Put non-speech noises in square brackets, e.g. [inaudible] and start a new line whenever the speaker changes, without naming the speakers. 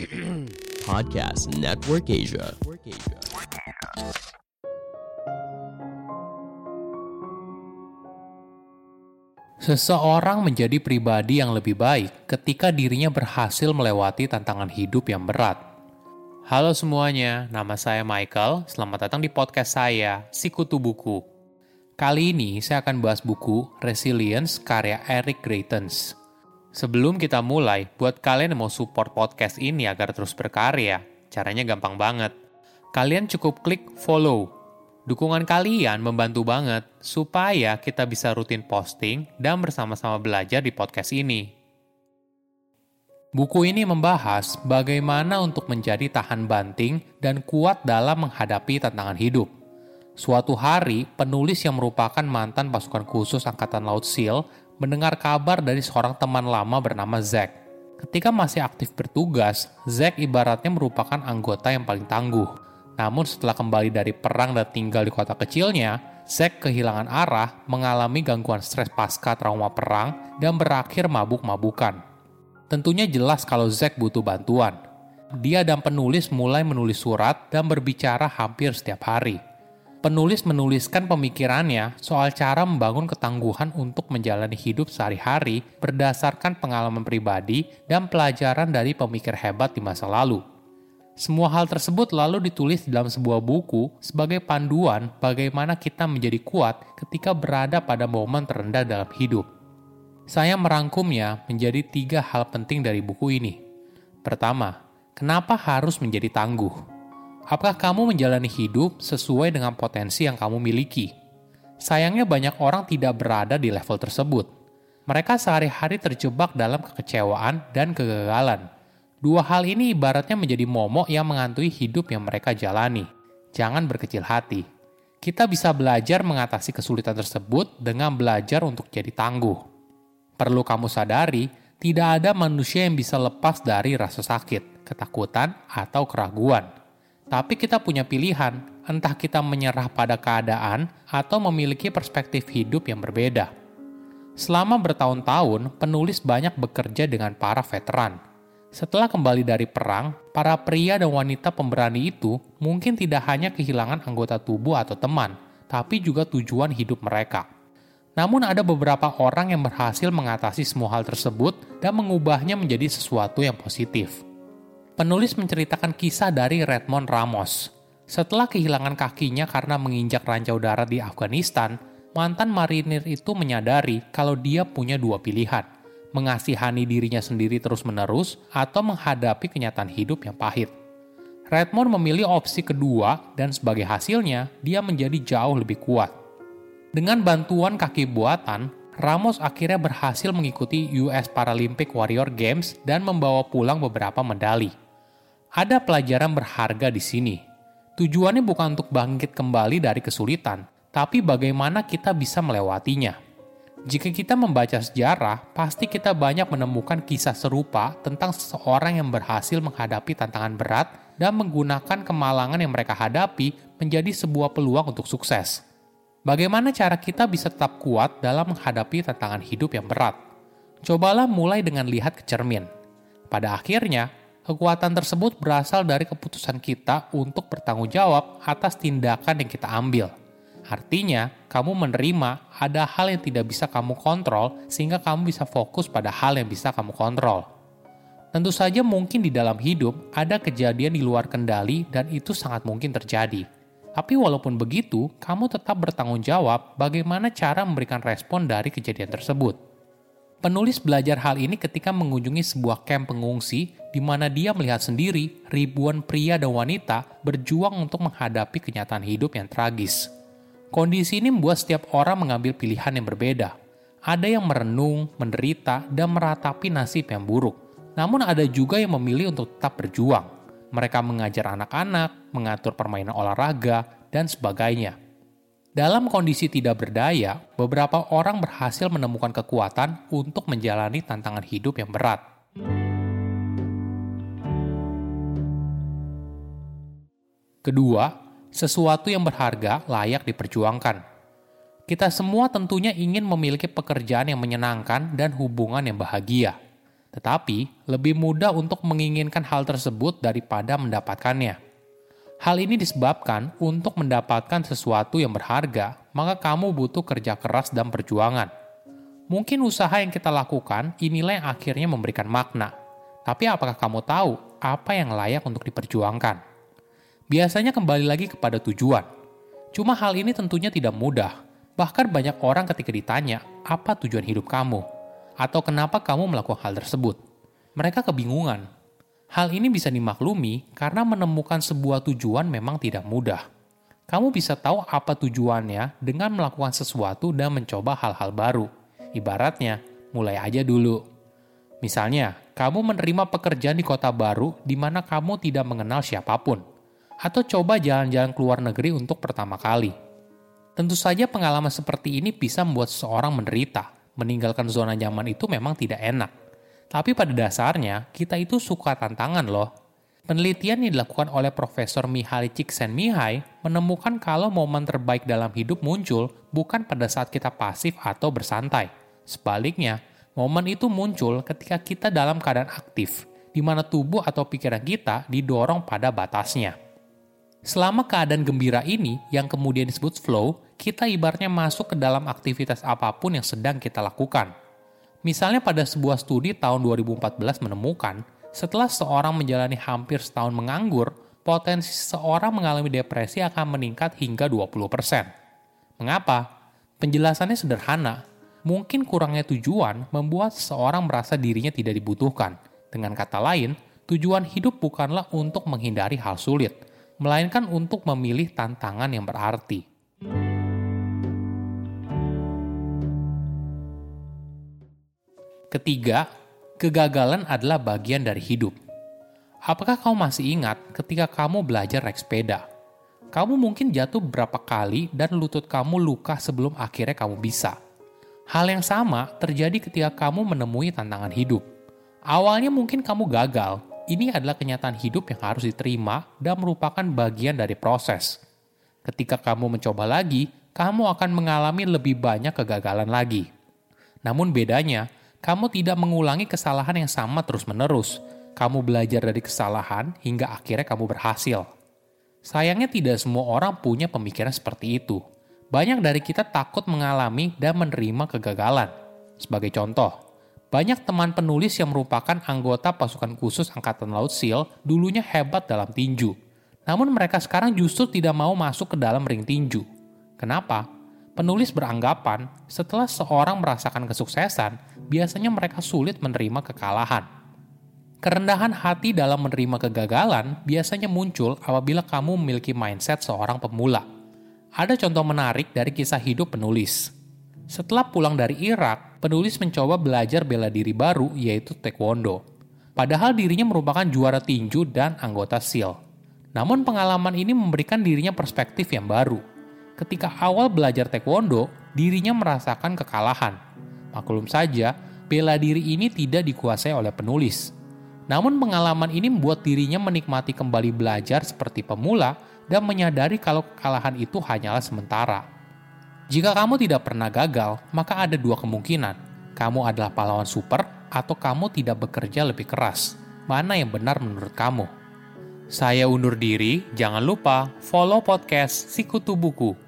[clears throat] Podcast Network Asia.
Seseorang menjadi pribadi yang lebih baik ketika dirinya berhasil melewati tantangan hidup yang berat. Halo semuanya, nama saya Michael. Selamat datang di podcast saya, Sikutu Buku. Kali ini saya akan bahas buku Resilience karya Eric Greitens. Sebelum kita mulai, buat kalian yang mau support podcast ini agar terus berkarya, caranya gampang banget. Kalian cukup klik follow Dukungan kalian membantu banget supaya kita bisa rutin posting dan bersama-sama belajar di podcast ini. Buku ini membahas bagaimana untuk menjadi tahan banting dan kuat dalam menghadapi tantangan hidup. Suatu hari, penulis yang merupakan mantan pasukan khusus Angkatan Laut SEAL mendengar kabar dari seorang teman lama bernama Zack. Ketika masih aktif bertugas, Zack ibaratnya merupakan anggota yang paling tangguh namun setelah kembali dari perang dan tinggal di kota kecilnya, Zack kehilangan arah, mengalami gangguan stres pasca trauma perang, dan berakhir mabuk-mabukan. Tentunya jelas kalau Zack butuh bantuan. Dia dan penulis mulai menulis surat dan berbicara hampir setiap hari. Penulis menuliskan pemikirannya soal cara membangun ketangguhan untuk menjalani hidup sehari-hari berdasarkan pengalaman pribadi dan pelajaran dari pemikir hebat di masa lalu. Semua hal tersebut lalu ditulis dalam sebuah buku sebagai panduan bagaimana kita menjadi kuat ketika berada pada momen terendah dalam hidup. Saya merangkumnya menjadi tiga hal penting dari buku ini. Pertama, kenapa harus menjadi tangguh? Apakah kamu menjalani hidup sesuai dengan potensi yang kamu miliki? Sayangnya banyak orang tidak berada di level tersebut. Mereka sehari-hari terjebak dalam kekecewaan dan kegagalan Dua hal ini ibaratnya menjadi momok yang mengantui hidup yang mereka jalani. Jangan berkecil hati. Kita bisa belajar mengatasi kesulitan tersebut dengan belajar untuk jadi tangguh. Perlu kamu sadari, tidak ada manusia yang bisa lepas dari rasa sakit, ketakutan, atau keraguan. Tapi kita punya pilihan, entah kita menyerah pada keadaan atau memiliki perspektif hidup yang berbeda. Selama bertahun-tahun, penulis banyak bekerja dengan para veteran – setelah kembali dari perang, para pria dan wanita pemberani itu mungkin tidak hanya kehilangan anggota tubuh atau teman, tapi juga tujuan hidup mereka. Namun ada beberapa orang yang berhasil mengatasi semua hal tersebut dan mengubahnya menjadi sesuatu yang positif. Penulis menceritakan kisah dari Redmond Ramos. Setelah kehilangan kakinya karena menginjak rancau darat di Afghanistan, mantan marinir itu menyadari kalau dia punya dua pilihan – mengasihani dirinya sendiri terus-menerus, atau menghadapi kenyataan hidup yang pahit. Redmond memilih opsi kedua, dan sebagai hasilnya, dia menjadi jauh lebih kuat. Dengan bantuan kaki buatan, Ramos akhirnya berhasil mengikuti US Paralympic Warrior Games dan membawa pulang beberapa medali. Ada pelajaran berharga di sini. Tujuannya bukan untuk bangkit kembali dari kesulitan, tapi bagaimana kita bisa melewatinya. Jika kita membaca sejarah, pasti kita banyak menemukan kisah serupa tentang seseorang yang berhasil menghadapi tantangan berat dan menggunakan kemalangan yang mereka hadapi menjadi sebuah peluang untuk sukses. Bagaimana cara kita bisa tetap kuat dalam menghadapi tantangan hidup yang berat? Cobalah mulai dengan lihat ke cermin. Pada akhirnya, kekuatan tersebut berasal dari keputusan kita untuk bertanggung jawab atas tindakan yang kita ambil Artinya, kamu menerima ada hal yang tidak bisa kamu kontrol, sehingga kamu bisa fokus pada hal yang bisa kamu kontrol. Tentu saja, mungkin di dalam hidup ada kejadian di luar kendali, dan itu sangat mungkin terjadi. Tapi, walaupun begitu, kamu tetap bertanggung jawab bagaimana cara memberikan respon dari kejadian tersebut. Penulis belajar hal ini ketika mengunjungi sebuah kamp pengungsi di mana dia melihat sendiri ribuan pria dan wanita berjuang untuk menghadapi kenyataan hidup yang tragis. Kondisi ini membuat setiap orang mengambil pilihan yang berbeda. Ada yang merenung, menderita, dan meratapi nasib yang buruk. Namun ada juga yang memilih untuk tetap berjuang. Mereka mengajar anak-anak, mengatur permainan olahraga, dan sebagainya. Dalam kondisi tidak berdaya, beberapa orang berhasil menemukan kekuatan untuk menjalani tantangan hidup yang berat. Kedua, sesuatu yang berharga layak diperjuangkan. Kita semua tentunya ingin memiliki pekerjaan yang menyenangkan dan hubungan yang bahagia. Tetapi, lebih mudah untuk menginginkan hal tersebut daripada mendapatkannya. Hal ini disebabkan untuk mendapatkan sesuatu yang berharga, maka kamu butuh kerja keras dan perjuangan. Mungkin usaha yang kita lakukan inilah yang akhirnya memberikan makna. Tapi apakah kamu tahu apa yang layak untuk diperjuangkan? Biasanya kembali lagi kepada tujuan. Cuma hal ini tentunya tidak mudah. Bahkan banyak orang ketika ditanya, apa tujuan hidup kamu? Atau kenapa kamu melakukan hal tersebut? Mereka kebingungan. Hal ini bisa dimaklumi karena menemukan sebuah tujuan memang tidak mudah. Kamu bisa tahu apa tujuannya dengan melakukan sesuatu dan mencoba hal-hal baru. Ibaratnya, mulai aja dulu. Misalnya, kamu menerima pekerjaan di kota baru di mana kamu tidak mengenal siapa pun. Atau coba jalan-jalan ke luar negeri untuk pertama kali Tentu saja pengalaman seperti ini bisa membuat seseorang menderita. Meninggalkan zona nyaman itu memang tidak enak. Tapi pada dasarnya, kita itu suka tantangan loh. Penelitian yang dilakukan oleh Profesor Mihaly Csikszentmihalyi menemukan kalau momen terbaik dalam hidup muncul bukan pada saat kita pasif atau bersantai. Sebaliknya, momen itu muncul ketika kita dalam keadaan aktif, di mana tubuh atau pikiran kita didorong pada batasnya. Selama keadaan gembira ini, yang kemudian disebut flow, kita ibaratnya masuk ke dalam aktivitas apa pun yang sedang kita lakukan. Misalnya pada sebuah studi tahun 2014 menemukan, setelah seorang menjalani hampir setahun menganggur, potensi seseorang mengalami depresi akan meningkat hingga 20%. Mengapa? Penjelasannya sederhana. Mungkin kurangnya tujuan membuat seseorang merasa dirinya tidak dibutuhkan. Dengan kata lain, tujuan hidup bukanlah untuk menghindari hal sulit, melainkan untuk memilih tantangan yang berarti. Ketiga, kegagalan adalah bagian dari hidup. Apakah kamu masih ingat ketika kamu belajar naik sepeda? Kamu mungkin jatuh beberapa kali dan lutut kamu luka sebelum akhirnya kamu bisa. Hal yang sama terjadi ketika kamu menemui tantangan hidup. Awalnya mungkin kamu gagal, ini adalah kenyataan hidup yang harus diterima dan merupakan bagian dari proses. Ketika kamu mencoba lagi, kamu akan mengalami lebih banyak kegagalan lagi. Namun bedanya, kamu tidak mengulangi kesalahan yang sama terus-menerus. Kamu belajar dari kesalahan hingga akhirnya kamu berhasil. Sayangnya tidak semua orang punya pemikiran seperti itu. Banyak dari kita takut mengalami dan menerima kegagalan. Sebagai contoh, banyak teman penulis yang merupakan anggota pasukan khusus Angkatan Laut SEAL dulunya hebat dalam tinju. Namun mereka sekarang justru tidak mau masuk ke dalam ring tinju. Kenapa? Penulis beranggapan setelah seorang merasakan kesuksesan, biasanya mereka sulit menerima kekalahan. Kerendahan hati dalam menerima kegagalan biasanya muncul apabila kamu memiliki mindset seorang pemula. Ada contoh menarik dari kisah hidup penulis. Setelah pulang dari Irak, penulis mencoba belajar bela diri baru yaitu taekwondo. Padahal dirinya merupakan juara tinju dan anggota SEAL. Namun pengalaman ini memberikan dirinya perspektif yang baru. Ketika awal belajar taekwondo, dirinya merasakan kekalahan. Maklum saja, bela diri ini tidak dikuasai oleh penulis. Namun pengalaman ini membuat dirinya menikmati kembali belajar seperti pemula dan menyadari kalau kekalahan itu hanyalah sementara. Jika kamu tidak pernah gagal, maka ada dua kemungkinan. Kamu adalah pahlawan super atau kamu tidak bekerja lebih keras. Mana yang benar menurut kamu? Saya undur diri, jangan lupa follow podcast Sikutu Buku.